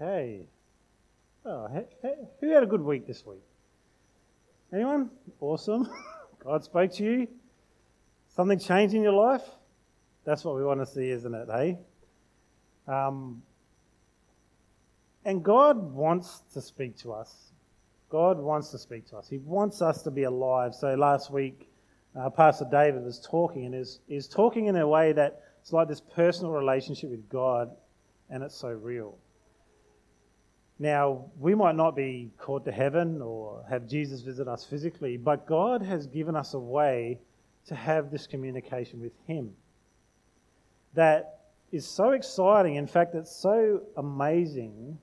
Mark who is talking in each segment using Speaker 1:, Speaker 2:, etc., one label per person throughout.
Speaker 1: Okay. Oh, who had a good week this week? Anyone? Awesome. God spoke to you. Something changed in your life? That's what we want to see, isn't it, Hey. Um, and God wants to speak to us. God wants to speak to us. He wants us to be alive. So last week, uh, Pastor David was talking and is, is talking in a way that it's like this personal relationship with God, and it's so real. Now, we might not be called to heaven or have Jesus visit us physically, but God has given us a way to have this communication with Him that is so exciting. In fact, it's so amazing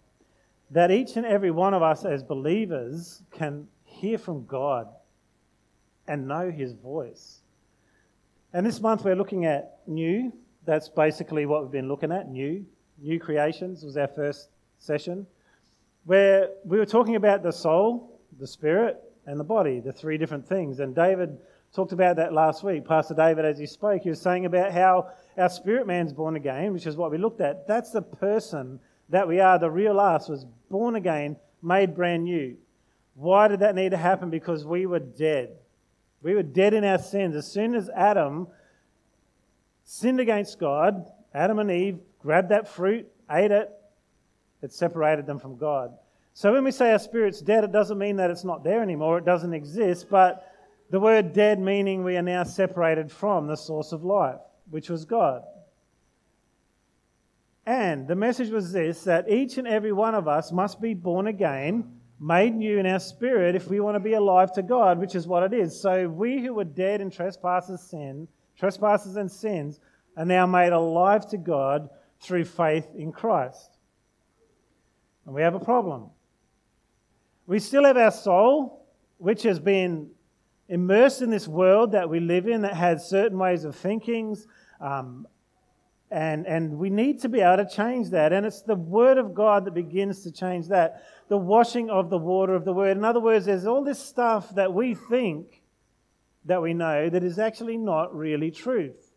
Speaker 1: that each and every one of us as believers can hear from God and know His voice. And this month we're looking at new. That's basically what we've been looking at new. New creations was our first session where we were talking about the soul, the spirit, and the body, the three different things. And David talked about that last week. Pastor David, as he spoke, he was saying about how our spirit man's born again, which is what we looked at. That's the person that we are. The real us was born again, made brand new. Why did that need to happen? Because we were dead. We were dead in our sins. As soon as Adam sinned against God, Adam and Eve grabbed that fruit, ate it, it separated them from God. So when we say our spirit's dead, it doesn't mean that it's not there anymore, it doesn't exist, but the word dead meaning we are now separated from the source of life, which was God. And the message was this that each and every one of us must be born again, made new in our spirit if we want to be alive to God, which is what it is. So we who were dead in trespasses sin, trespasses and sins are now made alive to God through faith in Christ. And we have a problem. We still have our soul, which has been immersed in this world that we live in that has certain ways of thinking. Um, and, and we need to be able to change that. And it's the Word of God that begins to change that. The washing of the water of the Word. In other words, there's all this stuff that we think that we know that is actually not really truth.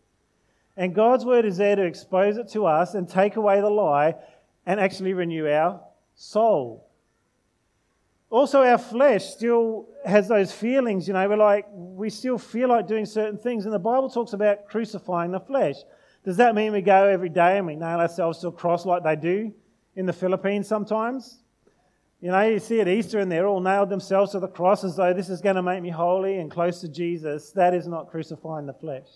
Speaker 1: And God's Word is there to expose it to us and take away the lie and actually renew our soul. Also, our flesh still has those feelings, you know, we're like, we still feel like doing certain things. And the Bible talks about crucifying the flesh. Does that mean we go every day and we nail ourselves to a cross like they do in the Philippines sometimes? You know, you see at Easter and they're all nailed themselves to the cross as though this is going to make me holy and close to Jesus. That is not crucifying the flesh.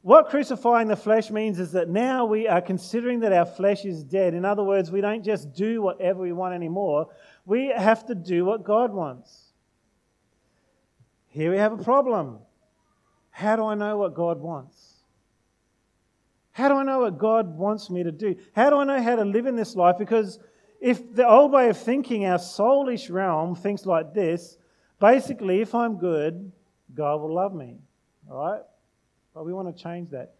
Speaker 1: What crucifying the flesh means is that now we are considering that our flesh is dead. In other words, we don't just do whatever we want anymore, we have to do what God wants. Here we have a problem. How do I know what God wants? How do I know what God wants me to do? How do I know how to live in this life? Because if the old way of thinking, our soulish realm, thinks like this basically, if I'm good, God will love me. All right? But we want to change that.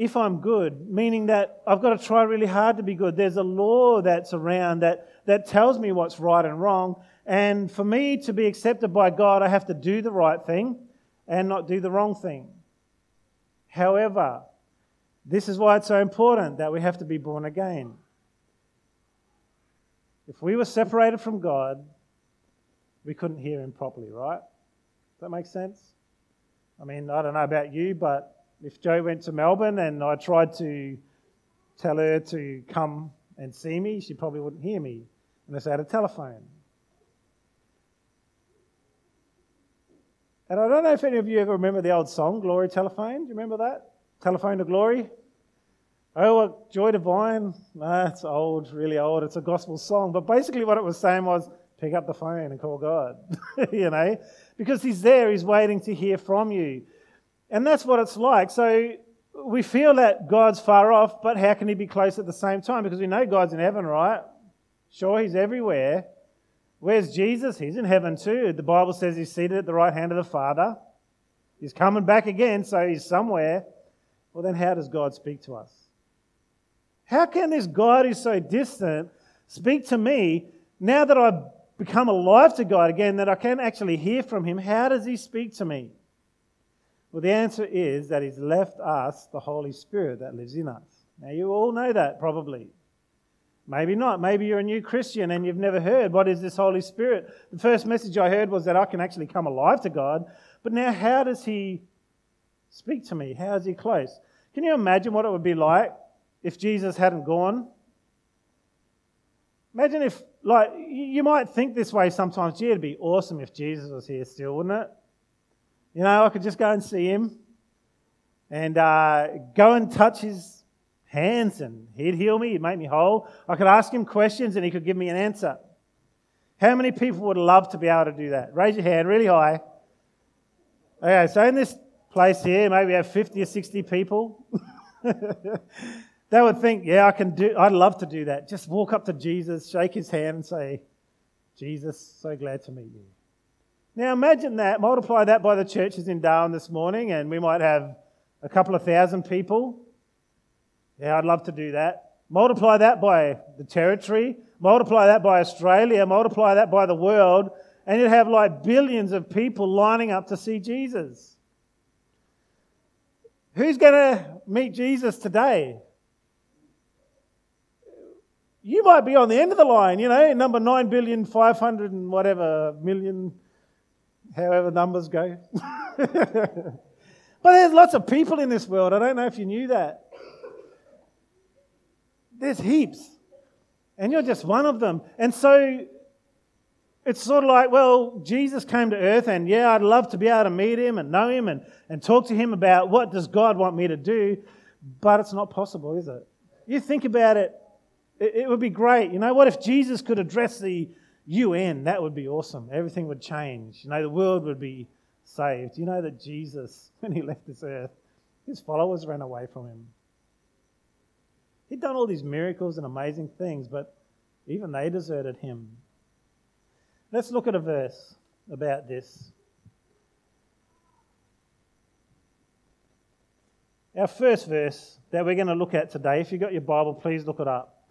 Speaker 1: If I'm good, meaning that I've got to try really hard to be good. There's a law that's around that, that tells me what's right and wrong. And for me to be accepted by God, I have to do the right thing and not do the wrong thing. However, this is why it's so important that we have to be born again. If we were separated from God, we couldn't hear Him properly, right? Does that make sense? I mean, I don't know about you, but if Joe went to Melbourne and I tried to tell her to come and see me, she probably wouldn't hear me unless I had a telephone. And I don't know if any of you ever remember the old song, Glory Telephone. Do you remember that? Telephone to Glory? Oh, joy divine. Nah, old, really old. It's a gospel song. But basically, what it was saying was pick up the phone and call God. you know? because He's there, He's waiting to hear from you. And that's what it's like. So we feel that God's far off, but how can He be close at the same time? Because we know God's in heaven, right? Sure, He's everywhere. Where's Jesus? He's in heaven too. The Bible says He's seated at the right hand of the Father. He's coming back again, so He's somewhere. Well, then how does God speak to us? How can this God who's so distant speak to me now that I've become alive to God again, that I can actually hear from Him, how does He speak to me? Well, the answer is that He's left us the Holy Spirit that lives in us. Now, you all know that probably. Maybe not. Maybe you're a new Christian and you've never heard what is this Holy Spirit. The first message I heard was that I can actually come alive to God. But now, how does He speak to me? How is He close? Can you imagine what it would be like if Jesus hadn't gone? Imagine if, like, you might think this way sometimes. Gee, it'd be awesome if Jesus was here still, wouldn't it? You know, I could just go and see him and uh, go and touch his hands and he'd heal me, he'd make me whole. I could ask him questions and he could give me an answer. How many people would love to be able to do that? Raise your hand really high. Okay, so in this place here, maybe we have 50 or 60 people. they would think, yeah, I can do, I'd love to do that. Just walk up to Jesus, shake his hand, and say, Jesus, so glad to meet you. Now imagine that, multiply that by the churches in Darwin this morning, and we might have a couple of thousand people. Yeah, I'd love to do that. Multiply that by the territory, multiply that by Australia, multiply that by the world, and you'd have like billions of people lining up to see Jesus. Who's going to meet Jesus today? You might be on the end of the line, you know, number 9 billion, 500 and whatever million, however numbers go. but there's lots of people in this world. I don't know if you knew that. There's heaps. And you're just one of them. And so it's sort of like, well, Jesus came to earth, and yeah, I'd love to be able to meet him and know him and, and talk to him about what does God want me to do, but it's not possible, is it? You think about it, it, it would be great. You know, what if Jesus could address the UN? That would be awesome. Everything would change. You know, the world would be saved. You know that Jesus, when he left this earth, his followers ran away from him. He'd done all these miracles and amazing things, but even they deserted him. Let's look at a verse about this. Our first verse that we're going to look at today, if you've got your Bible, please look it up.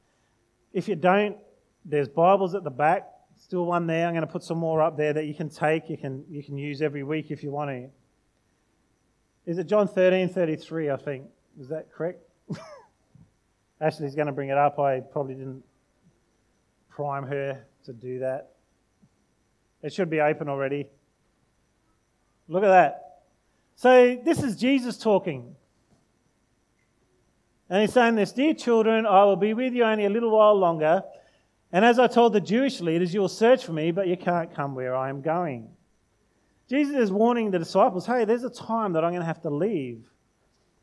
Speaker 1: If you don't, there's Bibles at the back. Still one there. I'm going to put some more up there that you can take, you can, you can use every week if you want to. Is it John 13, 33, I think? Is that correct? Ashley's going to bring it up. I probably didn't prime her to do that. It should be open already. Look at that. So, this is Jesus talking. And he's saying this Dear children, I will be with you only a little while longer. And as I told the Jewish leaders, you will search for me, but you can't come where I am going. Jesus is warning the disciples hey, there's a time that I'm going to have to leave.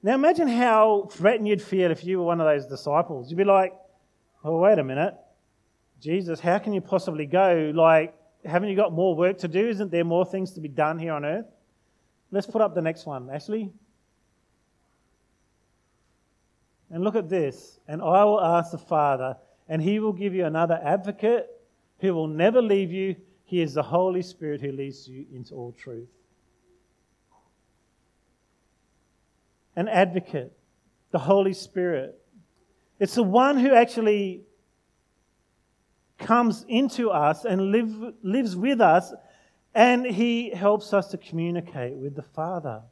Speaker 1: Now imagine how threatened you'd feel if you were one of those disciples. You'd be like, oh, wait a minute. Jesus, how can you possibly go? Like, haven't you got more work to do? Isn't there more things to be done here on earth? Let's put up the next one, Ashley. And look at this. And I will ask the Father, and he will give you another advocate who will never leave you. He is the Holy Spirit who leads you into all truth. An advocate, the Holy Spirit. It's the one who actually comes into us and live, lives with us, and he helps us to communicate with the Father.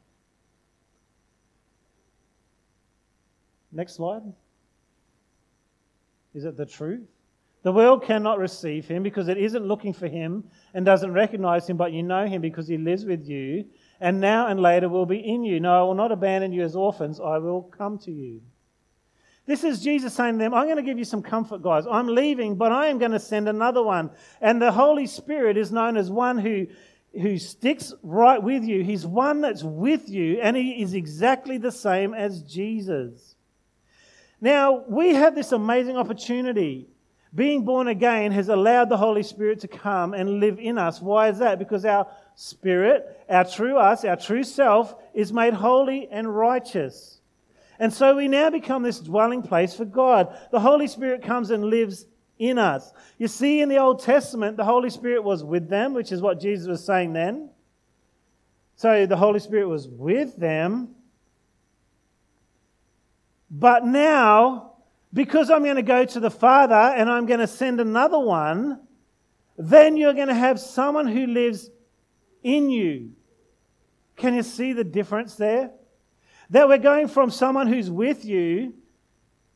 Speaker 1: Next slide. Is it the truth? The world cannot receive him because it isn't looking for him and doesn't recognize him, but you know him because he lives with you and now and later will be in you. No, I will not abandon you as orphans, I will come to you. This is Jesus saying to them, I'm going to give you some comfort, guys. I'm leaving, but I am going to send another one. And the Holy Spirit is known as one who, who sticks right with you. He's one that's with you, and he is exactly the same as Jesus. Now, we have this amazing opportunity. Being born again has allowed the Holy Spirit to come and live in us. Why is that? Because our spirit, our true us, our true self, is made holy and righteous. And so we now become this dwelling place for God. The Holy Spirit comes and lives in us. You see, in the Old Testament, the Holy Spirit was with them, which is what Jesus was saying then. So the Holy Spirit was with them. But now, because I'm going to go to the Father and I'm going to send another one, then you're going to have someone who lives in you. Can you see the difference there? That we're going from someone who's with you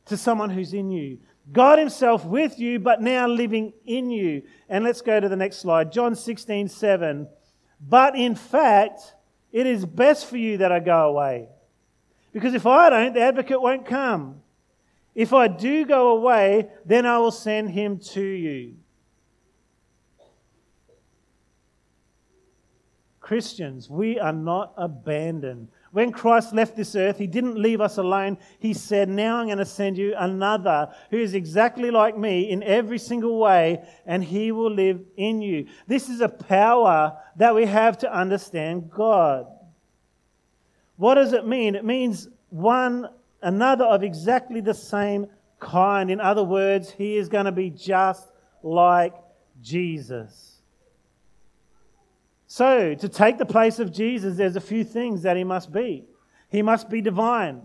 Speaker 1: to someone who's in you. God Himself with you, but now living in you. And let's go to the next slide. John 16, 7. But in fact, it is best for you that I go away. Because if I don't, the advocate won't come. If I do go away, then I will send him to you. Christians, we are not abandoned. When Christ left this earth, he didn't leave us alone. He said, Now I'm going to send you another who is exactly like me in every single way, and he will live in you. This is a power that we have to understand God. What does it mean? It means one another of exactly the same kind. In other words, he is going to be just like Jesus. So, to take the place of Jesus, there's a few things that he must be. He must be divine.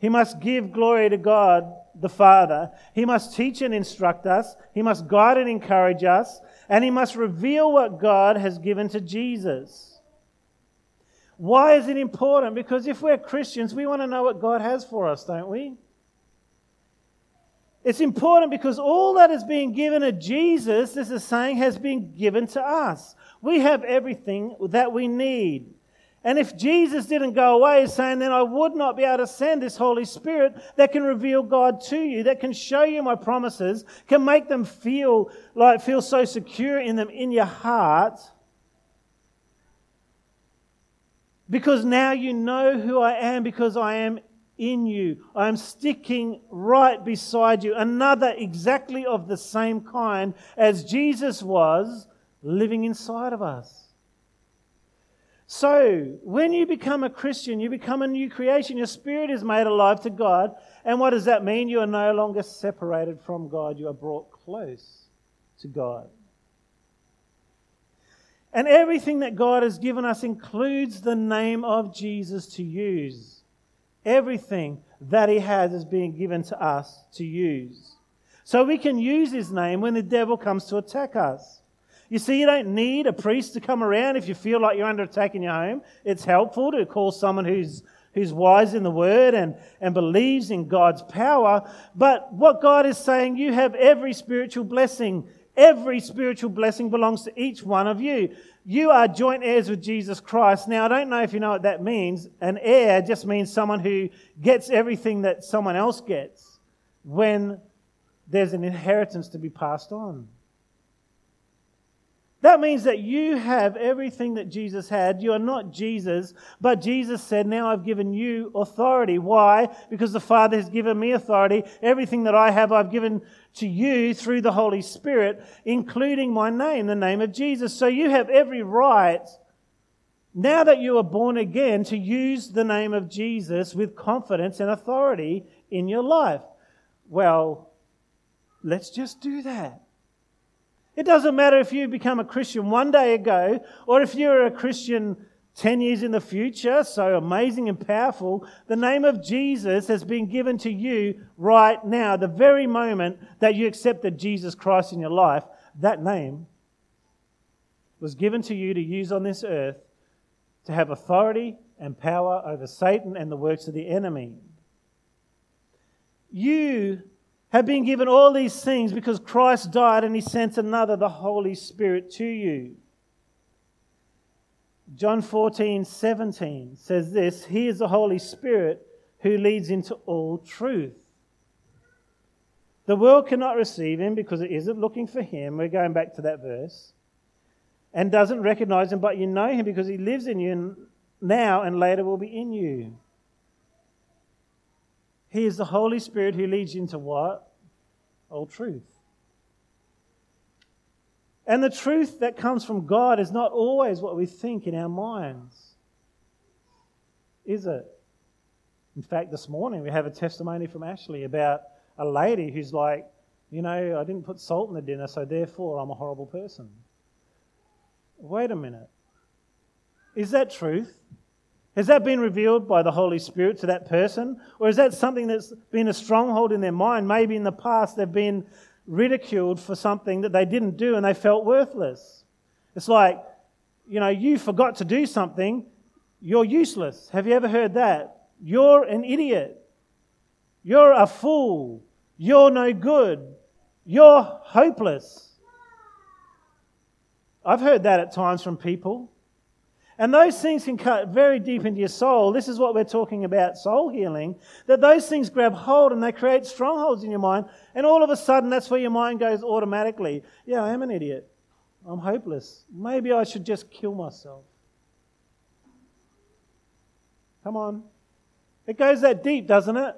Speaker 1: He must give glory to God the Father. He must teach and instruct us. He must guide and encourage us. And he must reveal what God has given to Jesus. Why is it important? Because if we're Christians, we want to know what God has for us, don't we? It's important because all that is being given to Jesus, this is saying, has been given to us. We have everything that we need. And if Jesus didn't go away, saying, then I would not be able to send this Holy Spirit that can reveal God to you, that can show you my promises, can make them feel like feel so secure in them in your heart. Because now you know who I am because I am in you. I am sticking right beside you. Another exactly of the same kind as Jesus was living inside of us. So, when you become a Christian, you become a new creation. Your spirit is made alive to God. And what does that mean? You are no longer separated from God, you are brought close to God. And everything that God has given us includes the name of Jesus to use. Everything that He has is being given to us to use. So we can use His name when the devil comes to attack us. You see, you don't need a priest to come around if you feel like you're under attack in your home. It's helpful to call someone who's, who's wise in the word and, and believes in God's power. But what God is saying, you have every spiritual blessing. Every spiritual blessing belongs to each one of you. You are joint heirs with Jesus Christ. Now, I don't know if you know what that means. An heir just means someone who gets everything that someone else gets when there's an inheritance to be passed on. That means that you have everything that Jesus had. You are not Jesus, but Jesus said, Now I've given you authority. Why? Because the Father has given me authority. Everything that I have, I've given to you through the Holy Spirit, including my name, the name of Jesus. So you have every right, now that you are born again, to use the name of Jesus with confidence and authority in your life. Well, let's just do that. It doesn't matter if you become a Christian one day ago or if you're a Christian 10 years in the future, so amazing and powerful. The name of Jesus has been given to you right now, the very moment that you accepted Jesus Christ in your life. That name was given to you to use on this earth to have authority and power over Satan and the works of the enemy. You have been given all these things because Christ died and he sent another, the Holy Spirit, to you. John 14, 17 says this He is the Holy Spirit who leads into all truth. The world cannot receive him because it isn't looking for him. We're going back to that verse. And doesn't recognize him, but you know him because he lives in you now and later will be in you. He is the Holy Spirit who leads you into what? All truth. And the truth that comes from God is not always what we think in our minds, is it? In fact, this morning we have a testimony from Ashley about a lady who's like, you know, I didn't put salt in the dinner, so therefore I'm a horrible person. Wait a minute. Is that truth? Has that been revealed by the Holy Spirit to that person? Or is that something that's been a stronghold in their mind? Maybe in the past they've been ridiculed for something that they didn't do and they felt worthless. It's like, you know, you forgot to do something, you're useless. Have you ever heard that? You're an idiot. You're a fool. You're no good. You're hopeless. I've heard that at times from people. And those things can cut very deep into your soul. This is what we're talking about soul healing. That those things grab hold and they create strongholds in your mind. And all of a sudden, that's where your mind goes automatically. Yeah, I am an idiot. I'm hopeless. Maybe I should just kill myself. Come on. It goes that deep, doesn't it?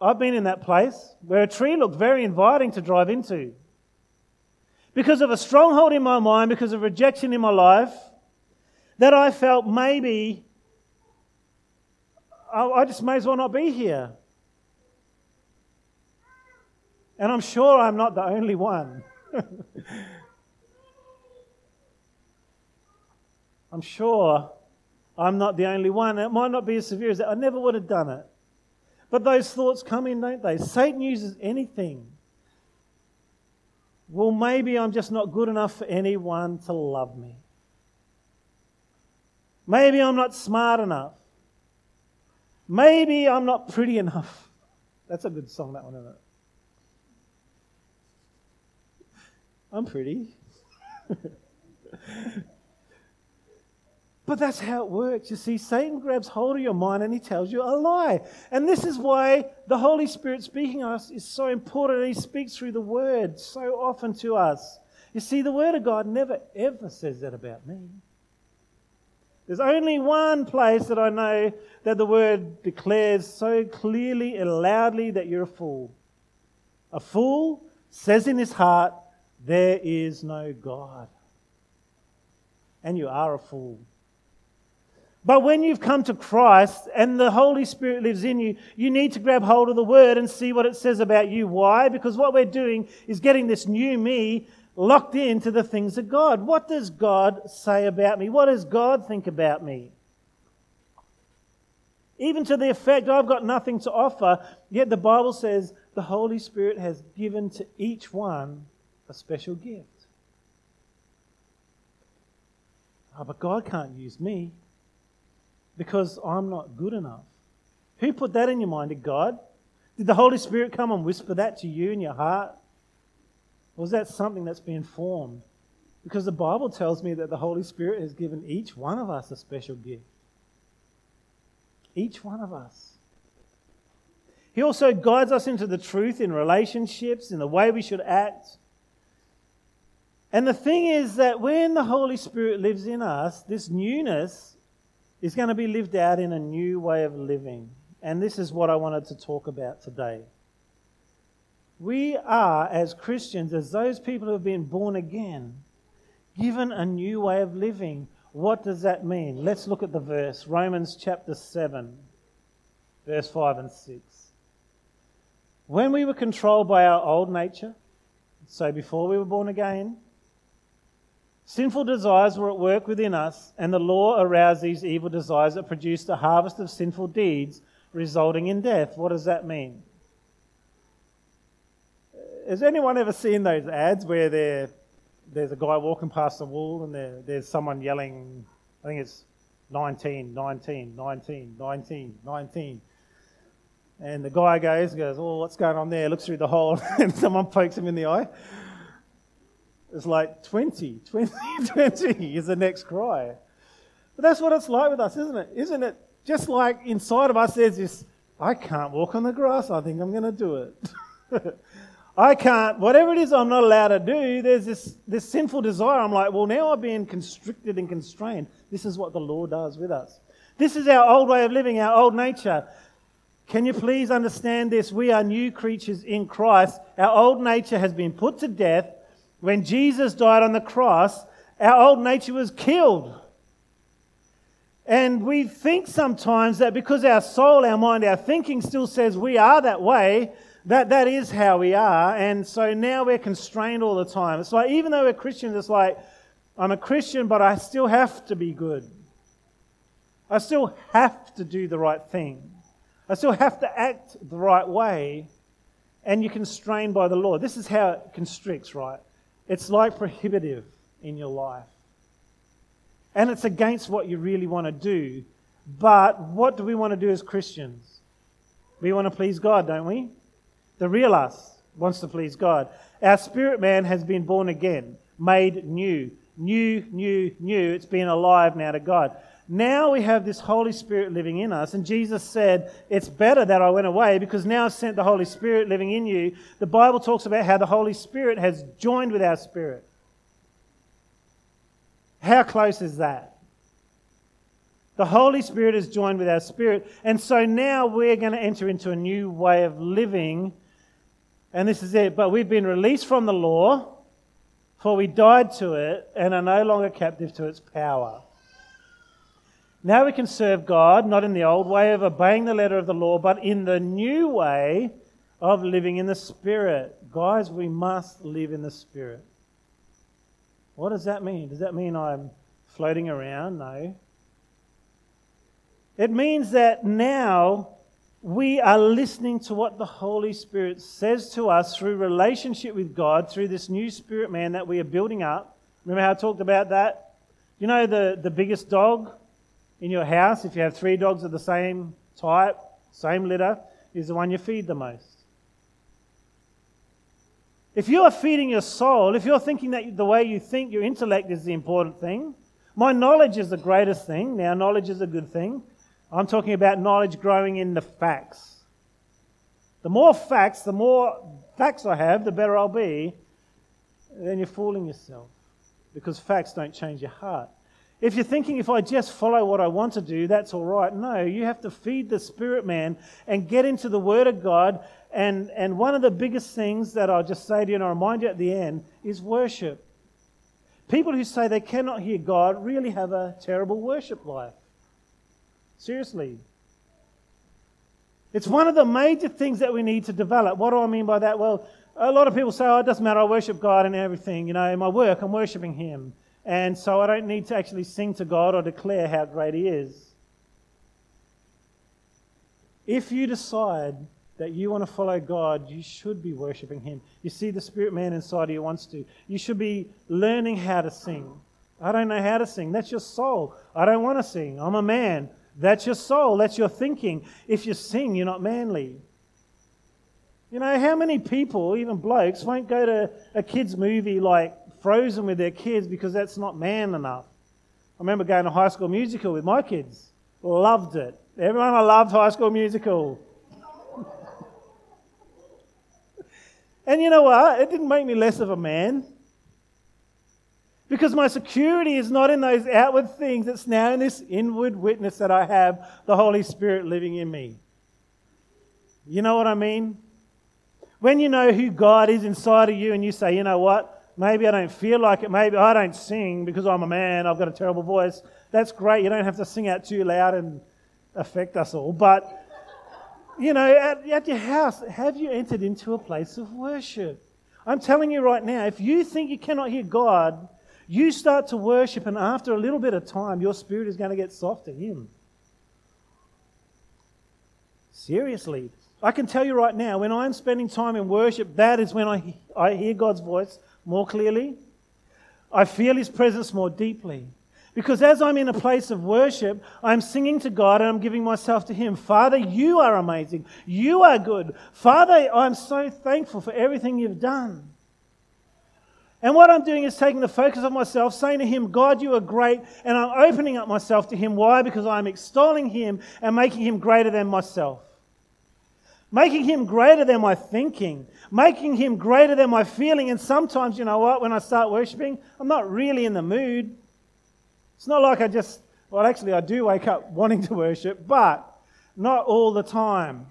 Speaker 1: I've been in that place where a tree looked very inviting to drive into. Because of a stronghold in my mind, because of rejection in my life, that I felt maybe I just may as well not be here. And I'm sure I'm not the only one. I'm sure I'm not the only one. It might not be as severe as that. I never would have done it. But those thoughts come in, don't they? Satan uses anything. Well, maybe I'm just not good enough for anyone to love me. Maybe I'm not smart enough. Maybe I'm not pretty enough. That's a good song, that one, isn't it? I'm pretty. but that's how it works. You see, Satan grabs hold of your mind and he tells you a lie. And this is why the Holy Spirit speaking to us is so important. He speaks through the Word so often to us. You see, the Word of God never ever says that about me. There's only one place that I know that the word declares so clearly and loudly that you're a fool. A fool says in his heart, There is no God. And you are a fool. But when you've come to Christ and the Holy Spirit lives in you, you need to grab hold of the Word and see what it says about you. Why? Because what we're doing is getting this new me locked into the things of God. What does God say about me? What does God think about me? Even to the effect, I've got nothing to offer, yet the Bible says the Holy Spirit has given to each one a special gift. Oh, but God can't use me because I'm not good enough. Who put that in your mind? Did God? Did the Holy Spirit come and whisper that to you in your heart? Or is that something that's been formed? Because the Bible tells me that the Holy Spirit has given each one of us a special gift. Each one of us. He also guides us into the truth in relationships, in the way we should act. And the thing is that when the Holy Spirit lives in us, this newness is going to be lived out in a new way of living. And this is what I wanted to talk about today. We are, as Christians, as those people who have been born again, given a new way of living. What does that mean? Let's look at the verse Romans chapter 7, verse 5 and 6. When we were controlled by our old nature, so before we were born again, sinful desires were at work within us, and the law aroused these evil desires that produced a harvest of sinful deeds, resulting in death. What does that mean? Has anyone ever seen those ads where there's a guy walking past the wall and there, there's someone yelling, I think it's 19, 19, 19, 19, 19. And the guy goes, goes, oh, what's going on there? Looks through the hole and someone pokes him in the eye. It's like 20, 20, 20 is the next cry. But that's what it's like with us, isn't it? Isn't it just like inside of us there's this, I can't walk on the grass, I think I'm going to do it. I can't, whatever it is I'm not allowed to do, there's this, this sinful desire. I'm like, well, now I've been constricted and constrained. This is what the law does with us. This is our old way of living, our old nature. Can you please understand this? We are new creatures in Christ. Our old nature has been put to death. When Jesus died on the cross, our old nature was killed. And we think sometimes that because our soul, our mind, our thinking still says we are that way, that, that is how we are. And so now we're constrained all the time. It's like, even though we're Christians, it's like, I'm a Christian, but I still have to be good. I still have to do the right thing. I still have to act the right way. And you're constrained by the law. This is how it constricts, right? It's like prohibitive in your life. And it's against what you really want to do. But what do we want to do as Christians? We want to please God, don't we? The real us. wants to please God. Our spirit man has been born again, made new. New, new, new. It's been alive now to God. Now we have this Holy Spirit living in us. And Jesus said, It's better that I went away because now I've sent the Holy Spirit living in you. The Bible talks about how the Holy Spirit has joined with our spirit. How close is that? The Holy Spirit is joined with our spirit. And so now we're going to enter into a new way of living. And this is it. But we've been released from the law, for we died to it and are no longer captive to its power. Now we can serve God, not in the old way of obeying the letter of the law, but in the new way of living in the Spirit. Guys, we must live in the Spirit. What does that mean? Does that mean I'm floating around? No. It means that now we are listening to what the Holy Spirit says to us through relationship with God, through this new spirit man that we are building up. Remember how I talked about that? You know the, the biggest dog in your house, if you have three dogs of the same type, same litter, is the one you feed the most. If you are feeding your soul, if you're thinking that the way you think, your intellect is the important thing, my knowledge is the greatest thing. Now, knowledge is a good thing. I'm talking about knowledge growing in the facts. The more facts, the more facts I have, the better I'll be. Then you're fooling yourself because facts don't change your heart. If you're thinking, if I just follow what I want to do, that's all right. No, you have to feed the spirit man and get into the Word of God. And, and one of the biggest things that I'll just say to you and I'll remind you at the end is worship. People who say they cannot hear God really have a terrible worship life. Seriously. It's one of the major things that we need to develop. What do I mean by that? Well, a lot of people say, oh, it doesn't matter, I worship God and everything. You know, in my work, I'm worshiping Him. And so I don't need to actually sing to God or declare how great He is. If you decide that you want to follow God, you should be worshiping Him. You see, the spirit man inside of you wants to. You should be learning how to sing. I don't know how to sing. That's your soul. I don't want to sing. I'm a man. That's your soul. That's your thinking. If you sing, you're not manly. You know, how many people, even blokes, won't go to a kid's movie like frozen with their kids because that's not man enough. I remember going to High School Musical with my kids. Loved it. Everyone I loved High School Musical. and you know what? It didn't make me less of a man. Because my security is not in those outward things, it's now in this inward witness that I have the Holy Spirit living in me. You know what I mean? When you know who God is inside of you and you say, you know what? Maybe I don't feel like it. Maybe I don't sing because I'm a man. I've got a terrible voice. That's great. You don't have to sing out too loud and affect us all. But, you know, at, at your house, have you entered into a place of worship? I'm telling you right now, if you think you cannot hear God, you start to worship, and after a little bit of time, your spirit is going to get soft to Him. Seriously. I can tell you right now, when I'm spending time in worship, that is when I, I hear God's voice more clearly. I feel His presence more deeply. Because as I'm in a place of worship, I'm singing to God and I'm giving myself to Him. Father, you are amazing. You are good. Father, I'm so thankful for everything you've done. And what I'm doing is taking the focus of myself, saying to Him, God, you are great. And I'm opening up myself to Him. Why? Because I'm extolling Him and making Him greater than myself making him greater than my thinking, making him greater than my feeling. And sometimes, you know what, when I start worshiping, I'm not really in the mood. It's not like I just, well, actually, I do wake up wanting to worship, but not all the time.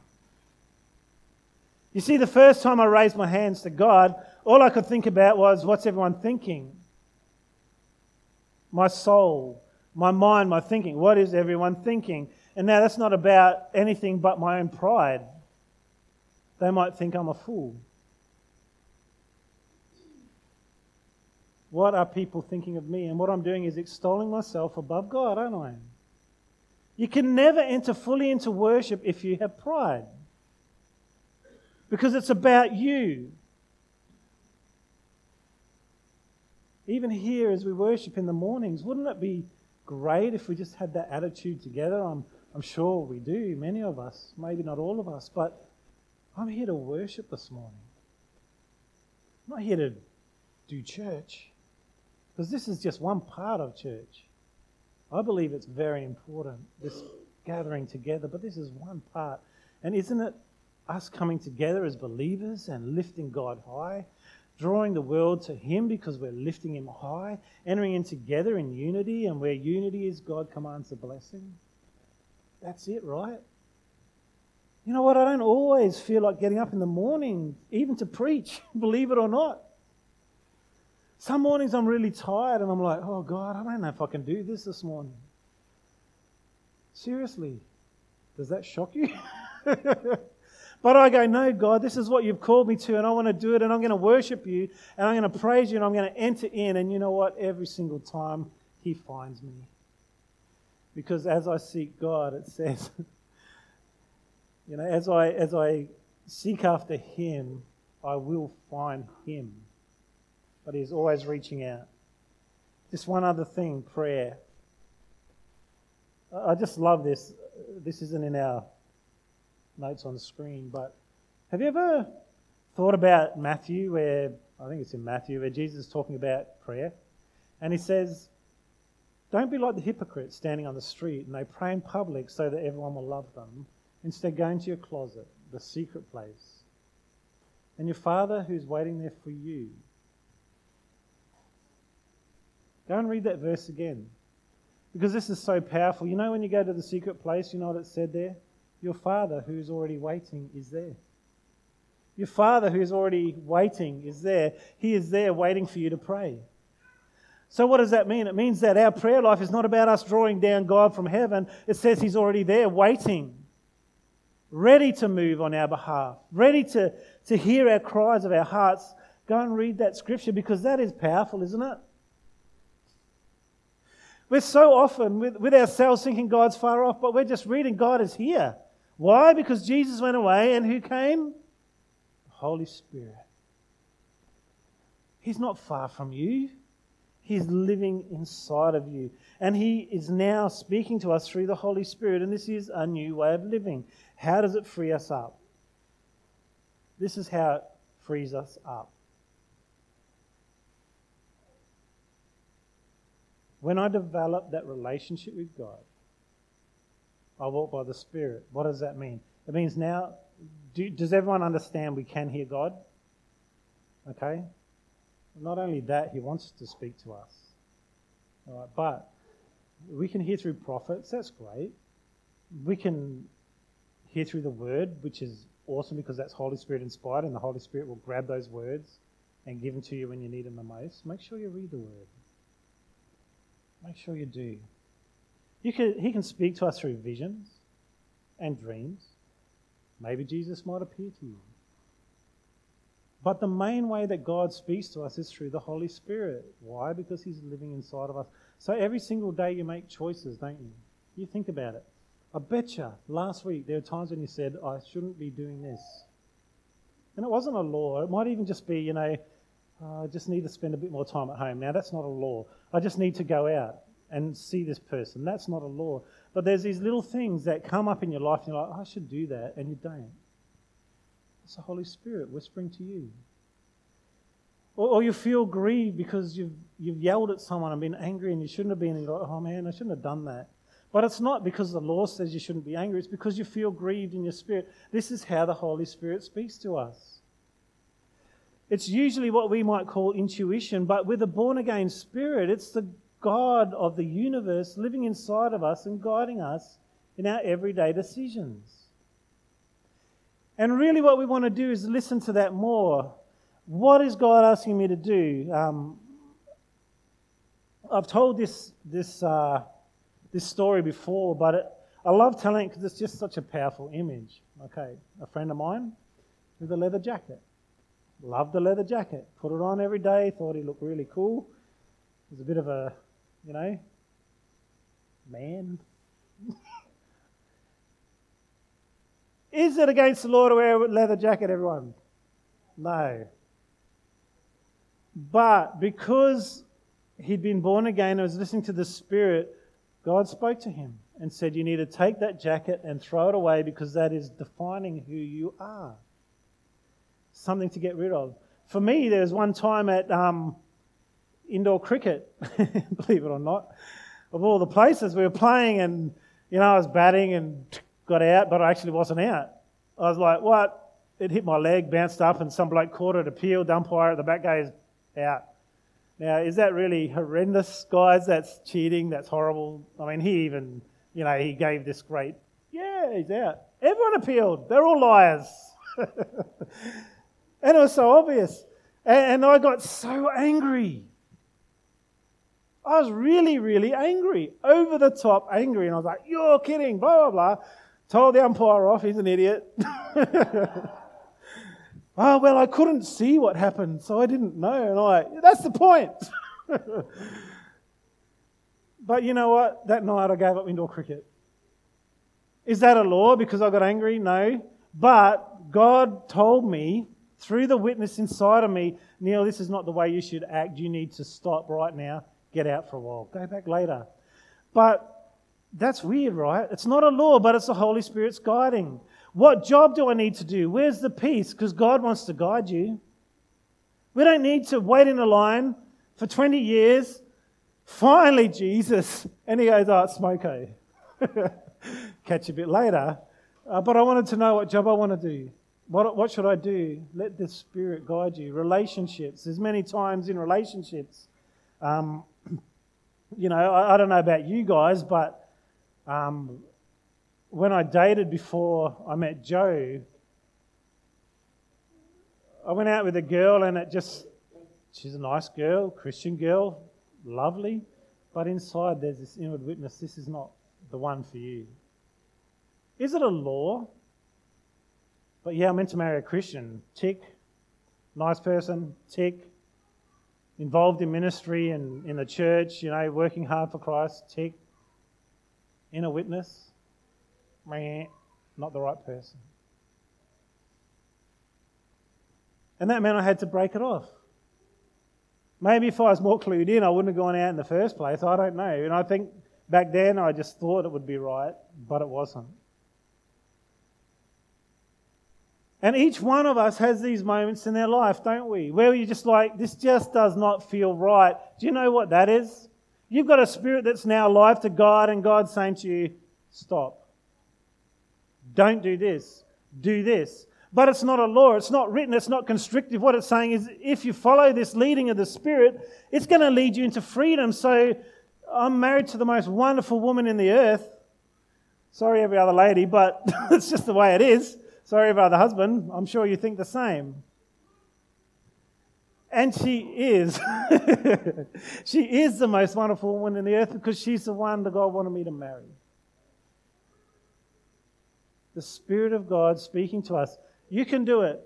Speaker 1: You see, the first time I raised my hands to God, all I could think about was what's everyone thinking? My soul, my mind, my thinking. What is everyone thinking? And now that's not about anything but my own pride. They might think I'm a fool. What are people thinking of me? And what I'm doing is extolling myself above God, aren't I? You can never enter fully into worship if you have pride. Because it's about you. Even here, as we worship in the mornings, wouldn't it be great if we just had that attitude together? I'm, I'm sure we do, many of us, maybe not all of us, but I'm here to worship this morning. I'm not here to do church, because this is just one part of church. I believe it's very important, this gathering together, but this is one part. And isn't it us coming together as believers and lifting God high, drawing the world to Him because we're lifting Him high, entering in together in unity, and where unity is, God commands a blessing? That's it, right? You know what? I don't always feel like getting up in the morning, even to preach, believe it or not. Some mornings I'm really tired and I'm like, oh God, I don't know if I can do this this morning. Seriously, does that shock you? but I go, no, God, this is what you've called me to, and I want to do it, and I'm going to worship you, and I'm going to praise you, and I'm going to enter in. And you know what? Every single time, He finds me. Because as I seek God, it says, you know, as I, as I seek after Him, I will find Him but He's always reaching out. Just one other thing prayer. I just love this. This isn't in our notes on the screen, but have you ever thought about Matthew, where I think it's in Matthew, where Jesus is talking about prayer? And he says, Don't be like the hypocrites standing on the street and they pray in public so that everyone will love them. Instead, go into your closet, the secret place. And your Father who's waiting there for you Go and read that verse again. Because this is so powerful. You know, when you go to the secret place, you know what it said there? Your Father who's already waiting is there. Your Father who's already waiting is there. He is there waiting for you to pray. So, what does that mean? It means that our prayer life is not about us drawing down God from heaven. It says He's already there waiting, ready to move on our behalf, ready to, to hear our cries of our hearts. Go and read that scripture because that is powerful, isn't it? We're so often with, with ourselves thinking God's far off, but we're just reading God is here. Why? Because Jesus went away and who came? The Holy Spirit. He's not far from you. He's living inside of you. And He is now speaking to us through the Holy Spirit. And this is a new way of living. How does it free us up? This is how it frees us up. When I develop that relationship with God, I walk by the Spirit. What does that mean? It means now, do, does everyone understand we can hear God? Okay? Not only that, He wants to speak to us. All right, but we can hear through prophets, that's great. We can hear through the Word, which is awesome because that's Holy Spirit inspired, and the Holy Spirit will grab those words and give them to you when you need them the most. Make sure you read the Word. Make sure you do. Can, he can speak to us through visions and dreams. Maybe Jesus might appear to you. But the main way that God speaks to us is through the Holy Spirit. Why? Because He's living inside of us. So every single day you make choices, don't you? You think about it. I bet you last week there were times when you said, I shouldn't be doing this. And it wasn't a law. It might even just be, you know, oh, I just need to spend a bit more time at home. Now, that's not a law. I just need to go out and see this person. That's not a law. But there's these little things that come up in your life, and you're like, oh, I should do that, and you don't. It's the Holy Spirit whispering to you. Or, or, you feel grieved because you've, you've yelled at someone and been angry and you shouldn't have been, and you're like, oh man, I shouldn't have done that. But it's not because the law says you shouldn't be angry, it's because you feel grieved in your spirit. This is how the Holy Spirit speaks to us. It's usually what we might call intuition, but with a born again spirit, it's the God of the universe living inside of us and guiding us in our everyday decisions. And really, what we want to do is listen to that more. What is God asking me to do? Um, I've told this, this, uh, this story before, but it, I love telling it because it's just such a powerful image. Okay, a friend of mine with a leather jacket. Loved the leather jacket. Put it on every day. Thought he looked really cool. Was a bit of a, you know, man. Is it against the law to wear a leather jacket, everyone? No. But because he'd been born again and was listening to the Spirit, God spoke to him and said, You need to take that jacket and throw it away because that is defining who you are something to get rid of. for me, there was one time at um, indoor cricket, believe it or not, of all the places we were playing, and you know I was batting and got out, but I actually wasn't out. I was like, what? It hit my leg, bounced up, and some bloke caught it, appealed, umpire at the back goes out. Now, is that really horrendous, guys? That's cheating. That's horrible. I mean, he even, you know, he gave this great, yeah, he's out. Everyone appealed. They're all liars. and it was so obvious. And, I got so angry. I was really, really angry, over the top angry. And I was like, you're kidding, blah, blah, blah. Told the umpire off, he's an idiot. oh, well, I couldn't see what happened, so I didn't know. And I, that's the point. but you know what? That night I gave up indoor cricket. Is that a law because I got angry? No. But God told me through the witness inside of me, Neil, this is not the way you should act. You need to stop right now. Get out for a while. Go back later. But that's weird, right? It's not a law, but it's the Holy Spirit's guiding. What job do I need to do? Where's the peace? Because God wants to guide you. We don't need to wait in a line for 20 years. Finally, Jesus. And he goes, Oh, it's smoko. Catch a bit later. Uh, but I wanted to know what job I want to do. What, what should I do? Let the Spirit guide you. Relationships. There's many times in relationships. Um, you know, I, I, don't know about you guys, but um, when I dated before I met Joe, I went out with a girl and it just, she's a nice girl, Christian girl, lovely, but inside there's this inward witness this is not the one for you. Is it a law? But yeah, I'm meant to marry a Christian. Tick. Nice person. Tick. Involved in ministry and in the church, you know, working hard for Christ. Tick. Inner witness. Meh. Not the right person. And that meant I had to break it off. Maybe if I was more clued in, I wouldn't have gone out in the first place. I don't know. And I think back then I just thought it would be right, but it wasn't. And each one of us has these moments in their life, don't we? Where you're just like, this just does not feel right. Do you know what that is? You've got a spirit that's now alive to God, and God's saying to you, stop. Don't do this. Do this. But it's not a law. It's not written. It's not constrictive. What it's saying is if you follow this leading of the Spirit, it's going to lead you into freedom. So I'm married to the most wonderful woman in the earth. Sorry, every other lady, but it's just the way it is. Sorry about the husband. I'm sure you think the same. And she is. she is the most wonderful woman in the earth because she's the one that God wanted me to marry. The Spirit of God speaking to us. You can do it.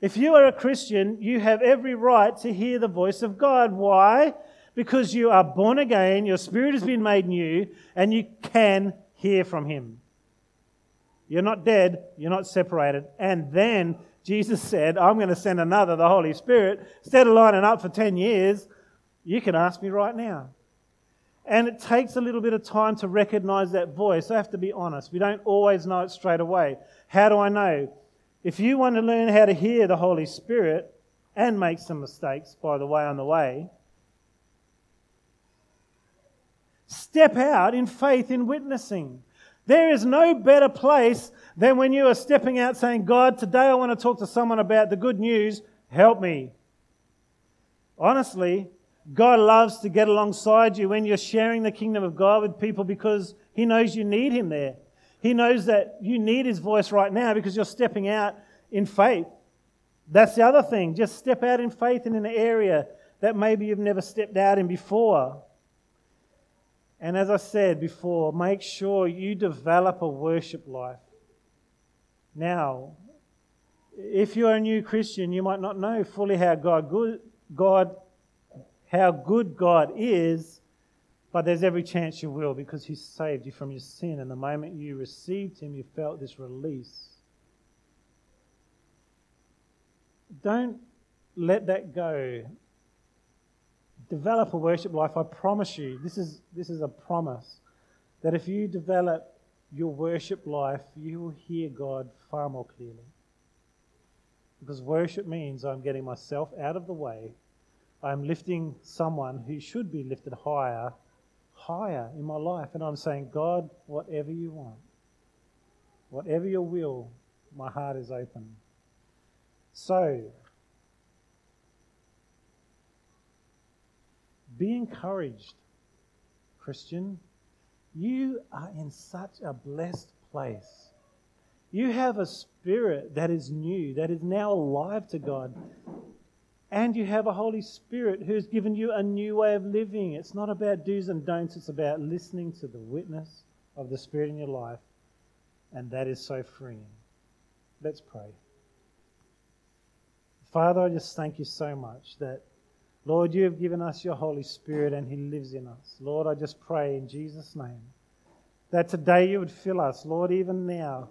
Speaker 1: If you are a Christian, you have every right to hear the voice of God. Why? Because you are born again, your spirit has been made new, and you can hear from Him. You're not dead, you're not separated. And then Jesus said, I'm going to send another, the Holy Spirit. Instead of lining up for 10 years, you can ask me right now. And it takes a little bit of time to recognize that voice. I have to be honest. We don't always know it straight away. How do I know? If you want to learn how to hear the Holy Spirit and make some mistakes, by the way, on the way, step out in faith in witnessing. There is no better place than when you are stepping out saying, God, today I want to talk to someone about the good news. Help me. Honestly, God loves to get alongside you when you're sharing the kingdom of God with people because He knows you need Him there. He knows that you need His voice right now because you're stepping out in faith. That's the other thing. Just step out in faith in an area that maybe you've never stepped out in before. And as I said before, make sure you develop a worship life. Now, if you're a new Christian, you might not know fully how God good God how good God is, but there's every chance you will because He saved you from your sin. And the moment you received Him, you felt this release. Don't let that go develop a worship life, I promise you, this is, this is a promise, that if you develop your worship life, you will hear God far more clearly. Because worship means I'm getting myself out of the way. I'm lifting someone who should be lifted higher, higher in my life. And I'm saying, God, whatever you want, whatever your will, my heart is open. So, be encouraged, Christian. You are in such a blessed place. You have a spirit that is new, that is now alive to God. And you have a Holy Spirit who has given you a new way of living. It's not about do's and don'ts, it's about listening to the witness of the Spirit in your life. And that is so freeing. Let's pray. Father, I just thank you so much that, Lord, you have given us your Holy Spirit and he lives in us. Lord, I just pray in Jesus' name that today you would fill us, Lord, even now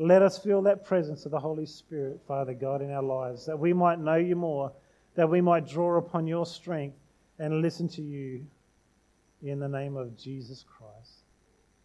Speaker 1: let us feel that presence of the Holy Spirit, Father God, in our lives, that we might know you more, that we might draw upon your strength and listen to you in the name of Jesus Christ.